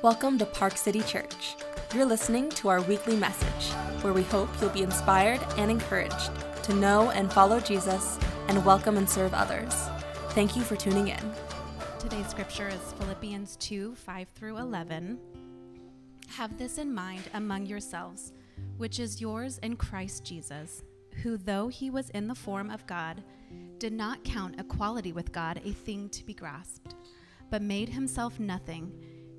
Welcome to Park City Church. You're listening to our weekly message, where we hope you'll be inspired and encouraged to know and follow Jesus and welcome and serve others. Thank you for tuning in. Today's scripture is Philippians 2 5 through 11. Have this in mind among yourselves, which is yours in Christ Jesus, who, though he was in the form of God, did not count equality with God a thing to be grasped, but made himself nothing,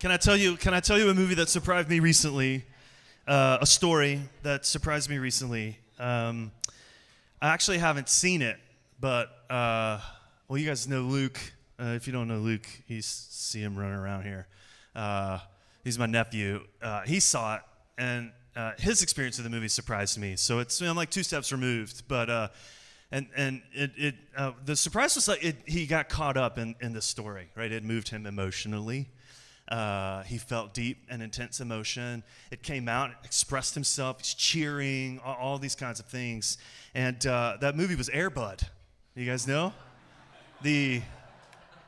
Can I tell you? Can I tell you a movie that surprised me recently? Uh, a story that surprised me recently. Um, I actually haven't seen it, but uh, well, you guys know Luke. Uh, if you don't know Luke, you see him running around here. Uh, he's my nephew. Uh, he saw it, and uh, his experience of the movie surprised me. So it's I'm like two steps removed, but and and it, it the surprise was like it, he got caught up in in the story, right? It moved him emotionally. Uh, he felt deep and intense emotion. It came out, expressed himself. He's cheering, all, all these kinds of things. And uh, that movie was Air Bud. You guys know? The,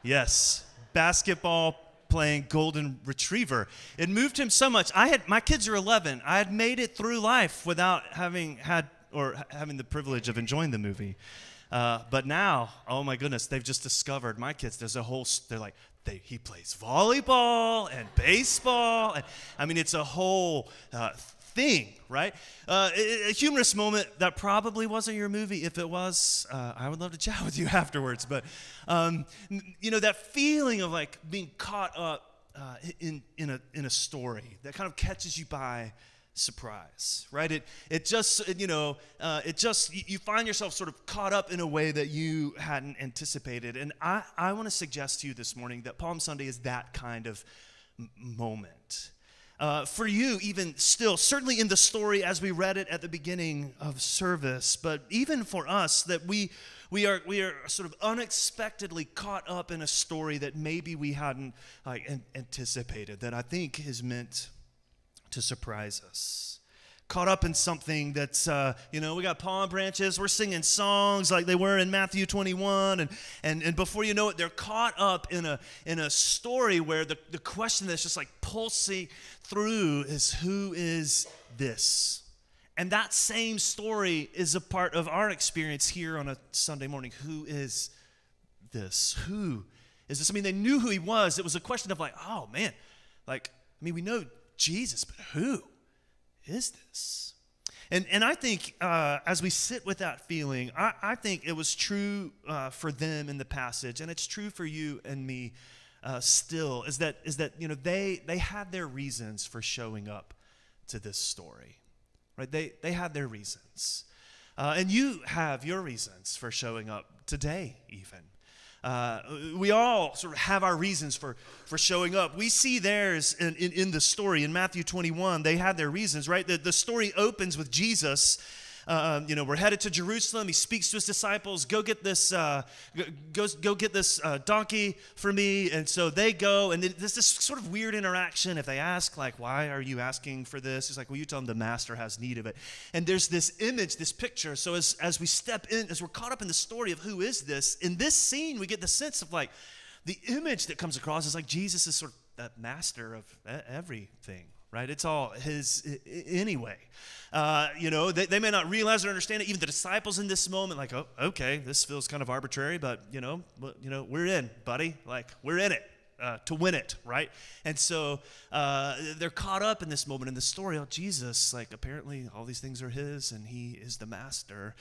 yes, basketball playing golden retriever. It moved him so much. I had, my kids are 11. I had made it through life without having had, or having the privilege of enjoying the movie. Uh, but now, oh my goodness, they've just discovered my kids. There's a whole. They're like, they, he plays volleyball and baseball, and I mean, it's a whole uh, thing, right? Uh, a, humorous moment that probably wasn't your movie. If it was, uh, I would love to chat with you afterwards. But um, you know, that feeling of like being caught up uh, in in a in a story that kind of catches you by surprise, right? It, it just, you know, uh, it just, you find yourself sort of caught up in a way that you hadn't anticipated. And I, I want to suggest to you this morning that Palm Sunday is that kind of m- moment. Uh, for you, even still, certainly in the story as we read it at the beginning of service, but even for us, that we, we, are, we are sort of unexpectedly caught up in a story that maybe we hadn't like, anticipated, that I think is meant to surprise us. Caught up in something that's, uh, you know, we got palm branches, we're singing songs like they were in Matthew 21, and, and, and before you know it, they're caught up in a, in a story where the, the question that's just like pulsing through is who is this? And that same story is a part of our experience here on a Sunday morning. Who is this? Who is this? I mean, they knew who he was. It was a question of like, oh man, like, I mean, we know Jesus, but who is this? And, and I think uh, as we sit with that feeling, I, I think it was true uh, for them in the passage, and it's true for you and me uh, still, is that, is that you know, they, they had their reasons for showing up to this story. Right? They, they had their reasons. Uh, and you have your reasons for showing up today, even. Uh, we all sort of have our reasons for, for showing up. We see theirs in, in, in, the story. In Matthew 21, they had their reasons, right? The, the story opens with Jesus uh, you know, we're headed to Jerusalem. He speaks to his disciples, go get this, uh, go, go get this uh, donkey for me. And so they go, and there's this sort of weird interaction. If they ask, like, why are you asking for this? It's like, well, you tell them the master has need of it. And there's this image, this picture. So as, as we step in, as we're caught up in the story of who is this, in this scene, we get the sense of like, the image that comes across is like Jesus is sort of that master of everything, right? It's all his anyway. Uh, you know, they, they may not realize or understand it. Even the disciples in this moment, like, oh, okay, this feels kind of arbitrary, but you know, you know, we're in, buddy. Like, we're in it. Uh, to win it, right? And so uh, they're caught up in this moment in the story. Oh, Jesus, like apparently all these things are His, and He is the Master.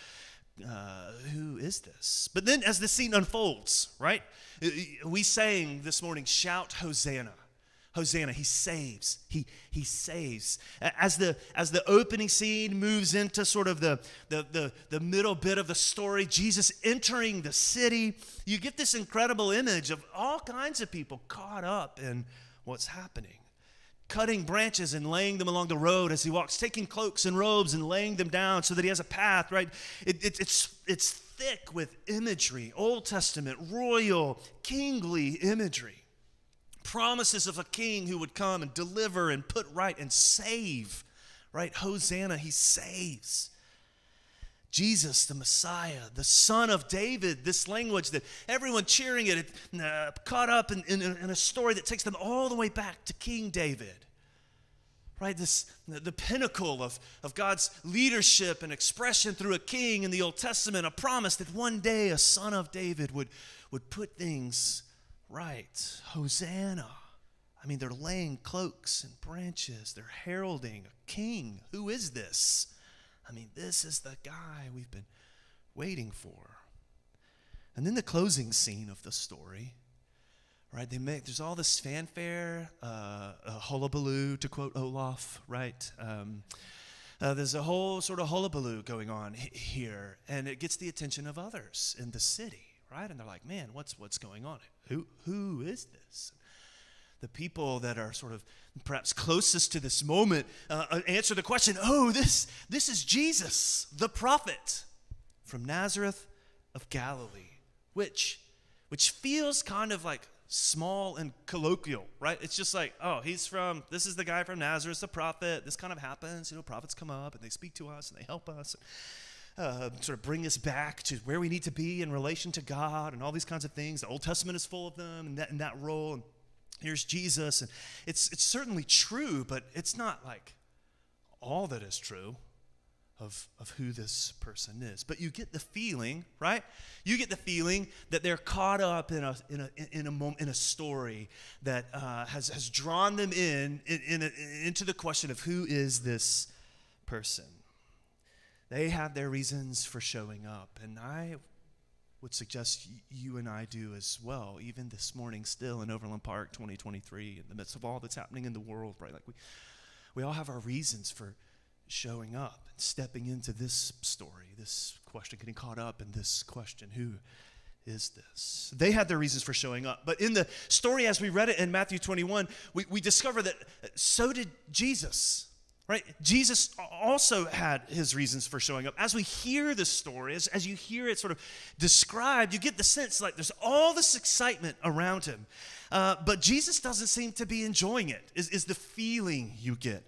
Uh, who is this? But then, as the scene unfolds, right? We sang this morning, "Shout Hosanna." Hosanna. He saves. He, he saves. As the, as the opening scene moves into sort of the, the, the, the middle bit of the story, Jesus entering the city, you get this incredible image of all kinds of people caught up in what's happening. cutting branches and laying them along the road as he walks, taking cloaks and robes and laying them down so that he has a path, right? It, it, it's, it's thick with imagery, Old Testament, royal, kingly imagery. Promises of a king who would come and deliver and put right and save, right? Hosanna, he saves. Jesus, the Messiah, the Son of David, this language that everyone cheering it, uh, caught up in, in, in, a story that takes them all the way back to King David. Right? This, the pinnacle of, of God's leadership and expression through a king in the Old Testament, a promise that one day a son of David would, would put things right. Hosanna. I mean, they're laying cloaks and branches, they're heralding a king. Who is this? I mean, this is the guy we've been waiting for. And then the closing scene of the story, right? They make there's all this fanfare, uh, a hullabaloo, to quote Olaf, right? Um, uh, there's a whole sort of hullabaloo going on here, and it gets the attention of others in the city, right? And they're like, "Man, what's what's going on? Who who is this?" the people that are sort of perhaps closest to this moment uh, uh, answer the question oh this this is jesus the prophet from nazareth of galilee which which feels kind of like small and colloquial right it's just like oh he's from this is the guy from nazareth the prophet this kind of happens you know prophets come up and they speak to us and they help us uh, sort of bring us back to where we need to be in relation to god and all these kinds of things the old testament is full of them and that, and that role and here's Jesus. And it's, it's certainly true, but it's not like all that is true of, of who this person is. But you get the feeling, right? You get the feeling that they're caught up in a, in a, in a, moment, in a story that uh, has, has drawn them in, in, in a, into the question of who is this person. They have their reasons for showing up. And I would suggest you and I do as well, even this morning, still in Overland Park 2023, in the midst of all that's happening in the world, right? Like we, we all have our reasons for showing up and stepping into this story, this question, getting caught up in this question who is this? They had their reasons for showing up. But in the story, as we read it in Matthew 21, we, we discover that so did Jesus. Right? Jesus also had his reasons for showing up. As we hear this story, as, as you hear it sort of described, you get the sense like there's all this excitement around him. Uh, but Jesus doesn't seem to be enjoying it, is, is the feeling you get.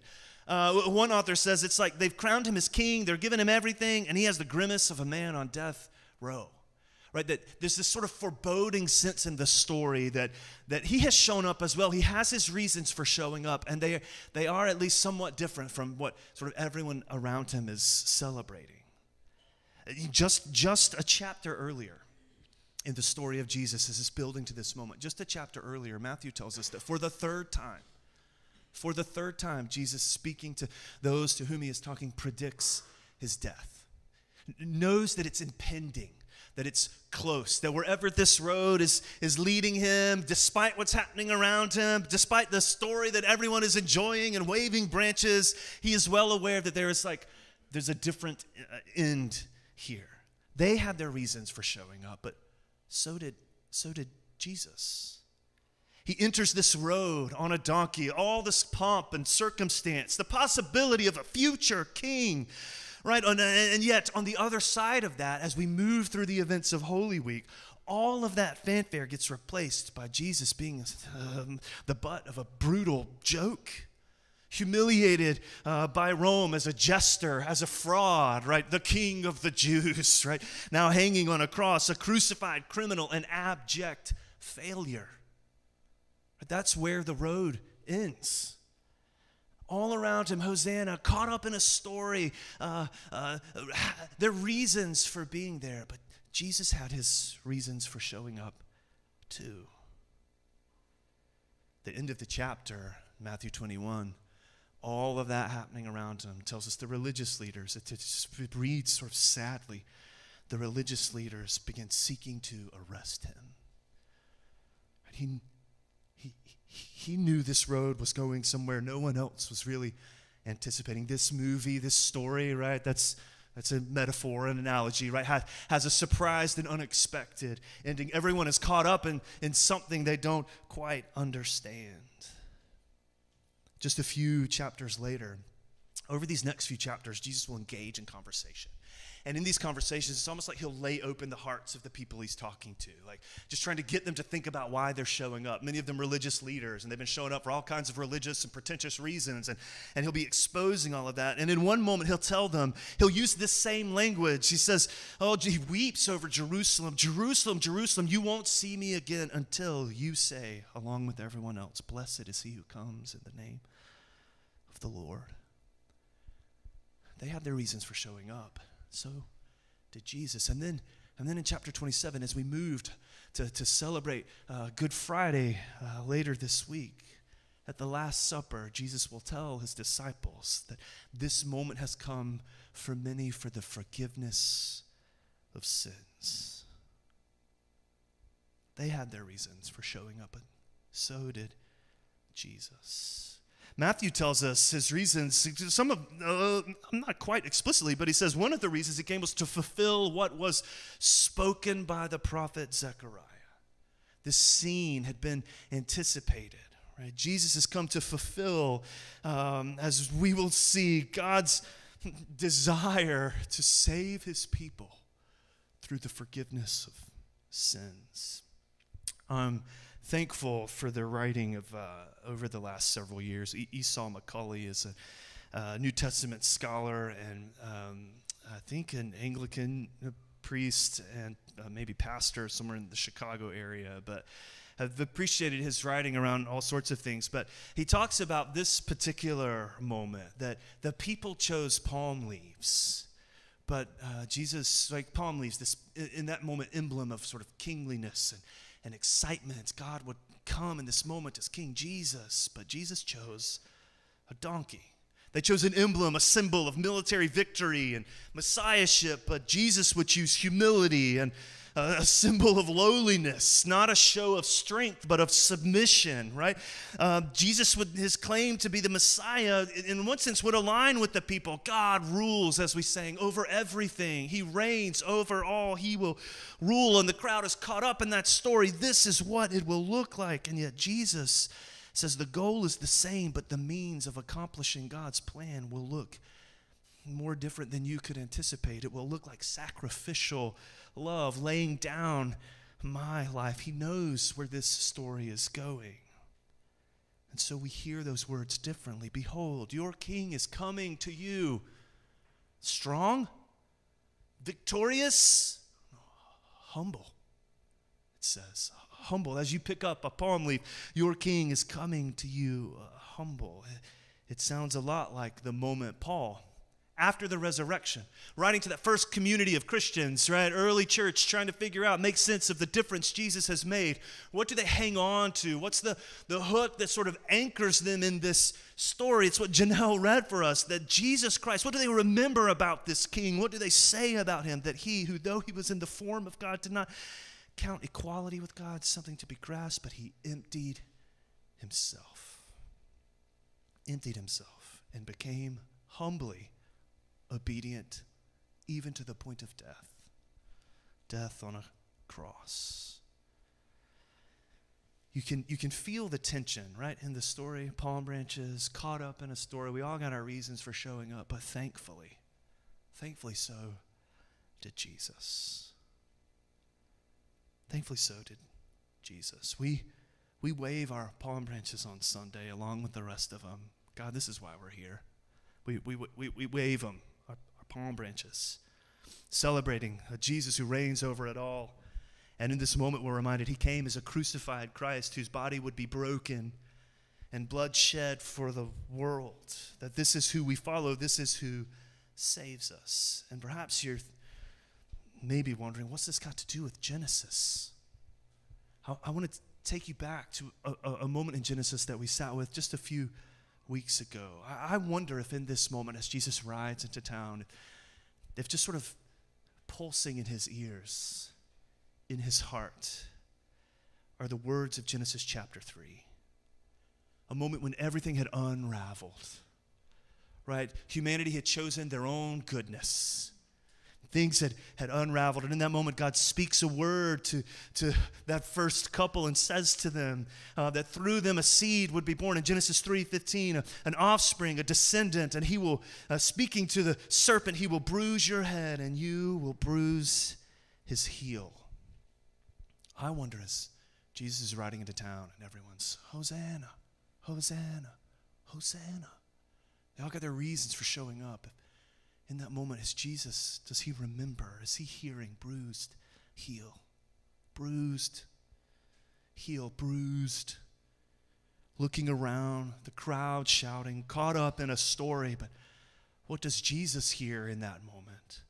Uh, one author says it's like they've crowned him as king, they're giving him everything, and he has the grimace of a man on death row right? That there's this sort of foreboding sense in the story that, that he has shown up as well. He has his reasons for showing up, and they, they are at least somewhat different from what sort of everyone around him is celebrating. Just, just a chapter earlier in the story of Jesus as it's building to this moment, just a chapter earlier, Matthew tells us that for the third time, for the third time, Jesus speaking to those to whom he is talking predicts his death, knows that it's impending that it's close, that wherever this road is, is leading him, despite what's happening around him, despite the story that everyone is enjoying and waving branches, he is well aware that there is like, there's a different uh, end here. They had their reasons for showing up, but so did, so did Jesus. He enters this road on a donkey, all this pomp and circumstance, the possibility of a future king right? And yet, on the other side of that, as we move through the events of Holy Week, all of that fanfare gets replaced by Jesus being um, the butt of a brutal joke. Humiliated uh, by Rome as a jester, as a fraud, right? The king of the Jews, right? Now hanging on a cross, a crucified criminal, an abject failure. But that's where the road ends all around him, Hosanna, caught up in a story. Uh, uh, their reasons for being there, but Jesus had his reasons for showing up too. The end of the chapter, Matthew 21, all of that happening around him tells us the religious leaders, it, just, reads sort of sadly, the religious leaders begin seeking to arrest him. And he he knew this road was going somewhere no one else was really anticipating. This movie, this story, right? That's that's a metaphor, an analogy, right? Has, has a surprised and unexpected ending. Everyone is caught up in, in something they don't quite understand. just a few chapters later, over these next few chapters, Jesus will engage in conversation. And in these conversations, it's almost like he'll lay open the hearts of the people he's talking to, like just trying to get them to think about why they're showing up. Many of them religious leaders, and they've been showing up for all kinds of religious and pretentious reasons. And, and he'll be exposing all of that. And in one moment, he'll tell them, he'll use this same language. He says, Oh, he weeps over Jerusalem. Jerusalem, Jerusalem, you won't see me again until you say, along with everyone else, Blessed is he who comes in the name of the Lord. They had their reasons for showing up. So did Jesus. And then, and then in chapter 27, as we moved to, to celebrate uh, Good Friday uh, later this week, at the Last Supper, Jesus will tell his disciples that this moment has come for many for the forgiveness of sins. They had their reasons for showing up, and so did Jesus. Matthew tells us his reasons, some of, uh, not quite explicitly, but he says one of the reasons he came was to fulfill what was spoken by the prophet Zechariah. This scene had been anticipated. Right? Jesus has come to fulfill, um, as we will see, God's desire to save his people through the forgiveness of sins. Um, thankful for the writing of uh, over the last several years. E- Esau McCaulley is a uh, New Testament scholar and um, I think an Anglican priest and uh, maybe pastor somewhere in the Chicago area, but have appreciated his writing around all sorts of things. But he talks about this particular moment that the people chose palm leaves. But uh, Jesus, like palm leaves, this in that moment, emblem of sort of kingliness and and excitement. God would come in this moment as King Jesus, but Jesus chose a donkey. They chose an emblem, a symbol of military victory and messiahship, but Jesus would choose humility and a symbol of lowliness, not a show of strength, but of submission, right? Uh, Jesus, would, his claim to be the Messiah, in one sense, would align with the people. God rules, as we sang, over everything. He reigns over all. He will rule, and the crowd is caught up in that story. This is what it will look like. And yet, Jesus says the goal is the same, but the means of accomplishing God's plan will look more different than you could anticipate. It will look like sacrificial love, laying down my life. He knows where this story is going. And so we hear those words differently. Behold, your king is coming to you. Strong, victorious, humble, it says. Humble. As you pick up a palm leaf, your king is coming to you uh, humble. It sounds a lot like the moment Paul after the resurrection, writing to that first community of Christians, right? Early church, trying to figure out, make sense of the difference Jesus has made. What do they hang on to? What's the, the hook that sort of anchors them in this story? It's what Janelle read for us that Jesus Christ, what do they remember about this king? What do they say about him? That he, who though he was in the form of God, did not count equality with God something to be grasped, but he emptied himself. Emptied himself and became humbly obedient even to the point of death death on a cross. You can, you can feel the tension, right, in the story. Palm branches, caught up in a story. We all got our reasons for showing up, but thankfully, thankfully so did Jesus. Thankfully so did Jesus. We, we wave our palm branches on Sunday along with the rest of them. God, this is why we're here. We, we, we, we wave them our palm branches, celebrating a Jesus who reigns over it all. And in this moment, we're reminded he came as a crucified Christ whose body would be broken and blood shed for the world. That this is who we follow, this is who saves us. And perhaps you're maybe wondering, what's this got to do with Genesis? I, I want to take you back to a, a, a moment in Genesis that we sat with just a few weeks ago. I, I wonder if in this moment, as Jesus rides into town, if just sort of pulsing in his ears, in his heart, are the words of Genesis chapter 3. A moment when everything had unraveled, right? Humanity had chosen their own goodness. Things had, had unraveled. And in that moment, God speaks a word to, to that first couple and says to them uh, that through them a seed would be born. In Genesis 3.15, an offspring, a descendant, and he will, uh, speaking to the serpent, he will bruise your head and you will bruise his heel. I wonder as Jesus is riding into town and everyone's, Hosanna, Hosanna, Hosanna. They all got their reasons for showing up in that moment is Jesus, does he remember? Is he hearing bruised heel? Bruised heel, bruised. Looking around, the crowd shouting, caught up in a story, but what does Jesus hear in that moment?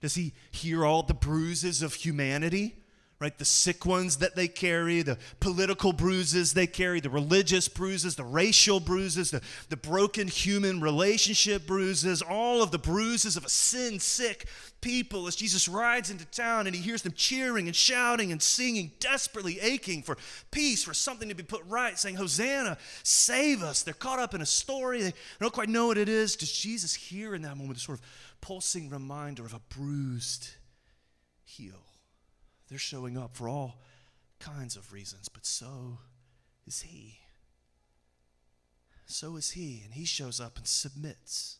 Does he hear all the bruises of humanity? Right? The sick ones that they carry, the political bruises they carry, the religious bruises, the racial bruises, the, the broken human relationship bruises, all of the bruises of a sin sick people as Jesus rides into town and he hears them cheering and shouting and singing, desperately aching for peace, for something to be put right, saying, Hosanna, save us. They're caught up in a story. They don't quite know what it is. Does Jesus hear in that moment a sort of pulsing reminder of a bruised heel? They're showing up for all kinds of reasons, but so is he. So is he, and he shows up and submits.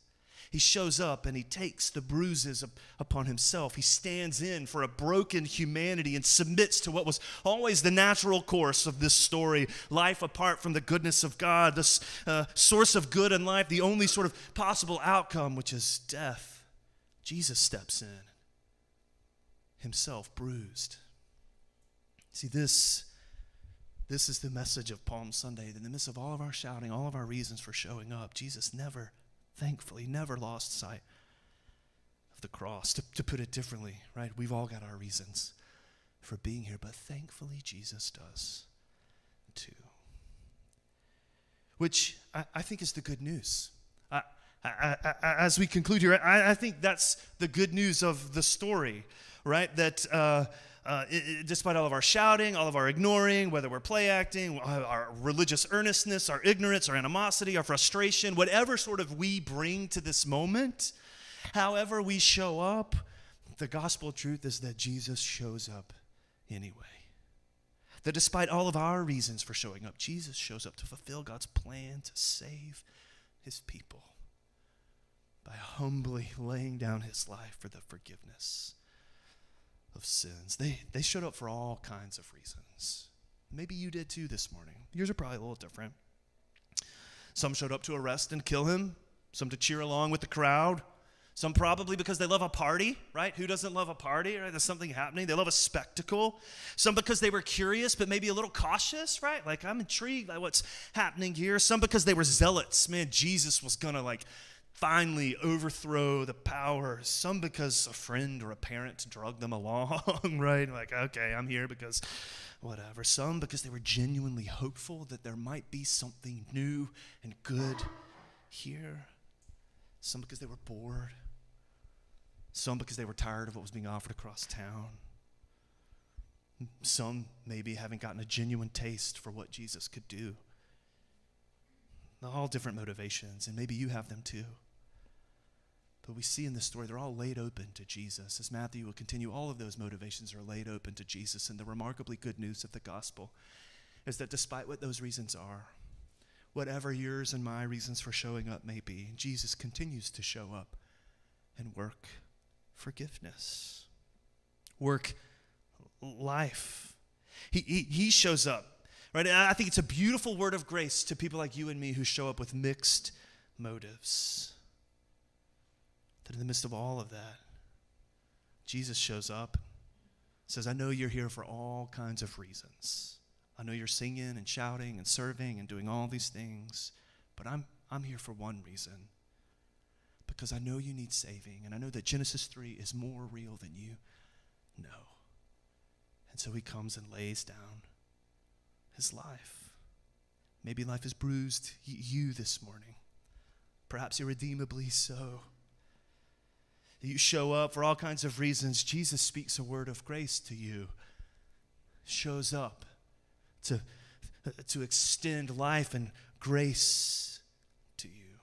He shows up and he takes the bruises upon himself. He stands in for a broken humanity and submits to what was always the natural course of this story life apart from the goodness of God, the uh, source of good in life, the only sort of possible outcome, which is death. Jesus steps in himself bruised. See, this, this is the message of Palm Sunday. In the midst of all of our shouting, all of our reasons for showing up, Jesus never, thankfully, never lost sight of the cross. To, to put it differently, right? We've all got our reasons for being here, but thankfully, Jesus does too. Which I, I think is the good news. I, as we conclude here, I, think that's the good news of the story right? That uh, uh, it, it, despite all of our shouting, all of our ignoring, whether we're play acting, our religious earnestness, our ignorance, our animosity, our frustration, whatever sort of we bring to this moment, however we show up, the gospel truth is that Jesus shows up anyway. That despite all of our reasons for showing up, Jesus shows up to fulfill God's plan to save his people by humbly laying down his life for the forgiveness of sins. They, they showed up for all kinds of reasons. Maybe you did too this morning. Yours are probably a little different. Some showed up to arrest and kill him, some to cheer along with the crowd. Some probably because they love a party, right? Who doesn't love a party, right? There's something happening. They love a spectacle. Some because they were curious, but maybe a little cautious, right? Like, I'm intrigued by what's happening here. Some because they were zealots. Man, Jesus was going to, like, finally overthrow the power. Some because a friend or a parent drugged them along, right? Like, okay, I'm here because whatever. Some because they were genuinely hopeful that there might be something new and good here. Some because they were bored. Some because they were tired of what was being offered across town. Some maybe having gotten a genuine taste for what Jesus could do. All different motivations, and maybe you have them too. But we see in this story, they're all laid open to Jesus. As Matthew will continue, all of those motivations are laid open to Jesus. And the remarkably good news of the gospel is that despite what those reasons are, whatever yours and my reasons for showing up may be, Jesus continues to show up and work forgiveness, work life. He, he, he shows up, right? I think it's a beautiful word of grace to people like you and me who show up with mixed motives. That in the midst of all of that, Jesus shows up, says, I know you're here for all kinds of reasons. I know you're singing and shouting and serving and doing all these things, but I'm, I'm here for one reason. Because I know you need saving, and I know that Genesis 3 is more real than you know. And so he comes and lays down his life. Maybe life has bruised you this morning, perhaps irredeemably so you show up for all kinds of reasons, Jesus speaks a word of grace to you, shows up to, to extend life and grace to you.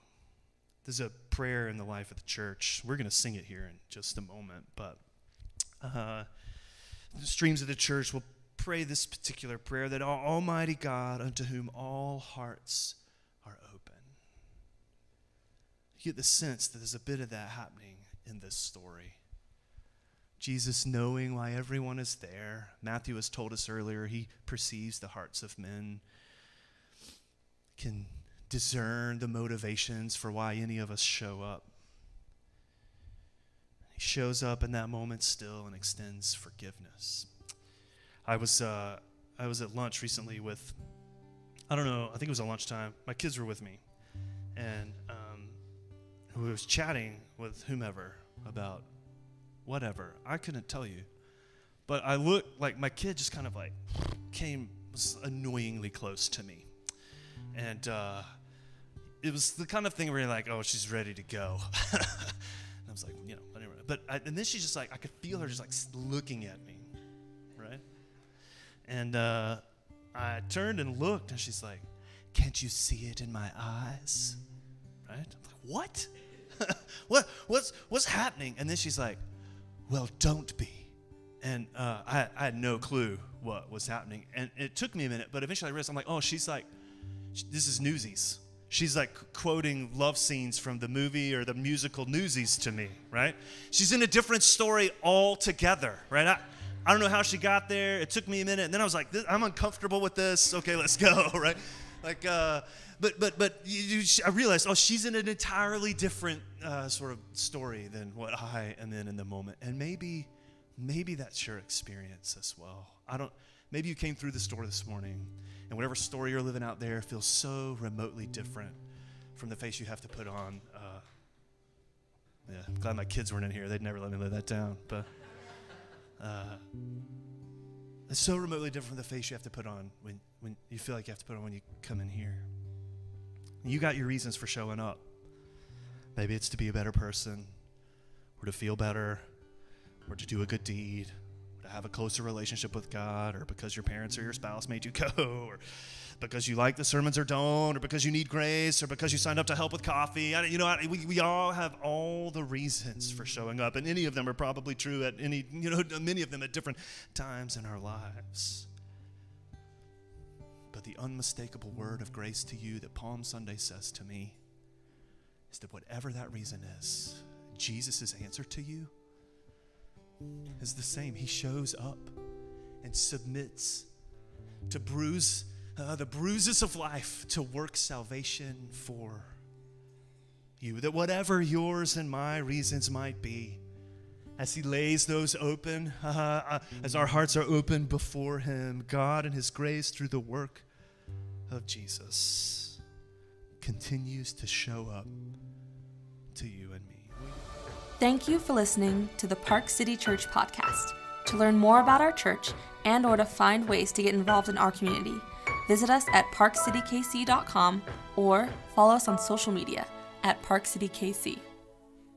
There's a prayer in the life of the church. We're going to sing it here in just a moment, but uh, the streams of the church will pray this particular prayer that Almighty God, unto whom all hearts are open. You get the sense that there's a bit of that happening in this story. Jesus, knowing why everyone is there, Matthew has told us earlier, he perceives the hearts of men, can discern the motivations for why any of us show up. He shows up in that moment still and extends forgiveness. I was uh, I was at lunch recently with I don't know I think it was at lunchtime. My kids were with me, and um, we was chatting with whomever about whatever. I couldn't tell you, but I looked like my kid just kind of like came was annoyingly close to me, and uh, it was the kind of thing where you're like, oh, she's ready to go. and I was like, you know. But I, and then she's just like, I could feel her just like looking at? And uh, I turned and looked, and she's like, can't you see it in my eyes? Right? I'm like, what? what? What's what's happening? And then she's like, well, don't be. And uh, I, I, had no clue what was happening. And it took me a minute, but eventually I realized, I'm like, oh, she's like, this is Newsies she's like quoting love scenes from the movie or the musical Newsies to me, right? She's in a different story altogether, right? I, I don't know how she got there. It took me a minute, and then I was like, "I'm uncomfortable with this. Okay, let's go." Right? Like, uh, but but but you, you, I realized, oh, she's in an entirely different uh, sort of story than what I am in in the moment, and maybe maybe that's your experience as well. I don't. Maybe you came through the store this morning and whatever story you're living out there feels so remotely different from the face you have to put on. Uh, yeah, I'm glad my kids weren't in here. They'd never let me live that down. But uh, it's so remotely different from the face you have to put on when, when you feel like you have to put on when you come in here. You got your reasons for showing up. Maybe it's to be a better person, or to feel better, or to do a good deed, or to have a closer relationship with God, or because your parents or your spouse made you go, or because you like the sermons or don't, or because you need grace, or because you signed up to help with coffee. I, you know, we, we all have all the reasons for showing up, and any of them are probably true at any, you know, many of them at different times in our lives. But the unmistakable word of grace to you that Palm Sunday says to me is that whatever that reason is, Jesus' answer to you is the same. He shows up and submits to bruise uh, the bruises of life to work salvation for you. That whatever yours and my reasons might be, as He lays those open, uh, uh, as our hearts are open before Him, God and His grace through the work of Jesus continues to show up to you and me. Thank you for listening to the Park City Church podcast. To learn more about our church and or to find ways to get involved in our community, visit us at parkcitykc.com or follow us on social media at parkcitykc.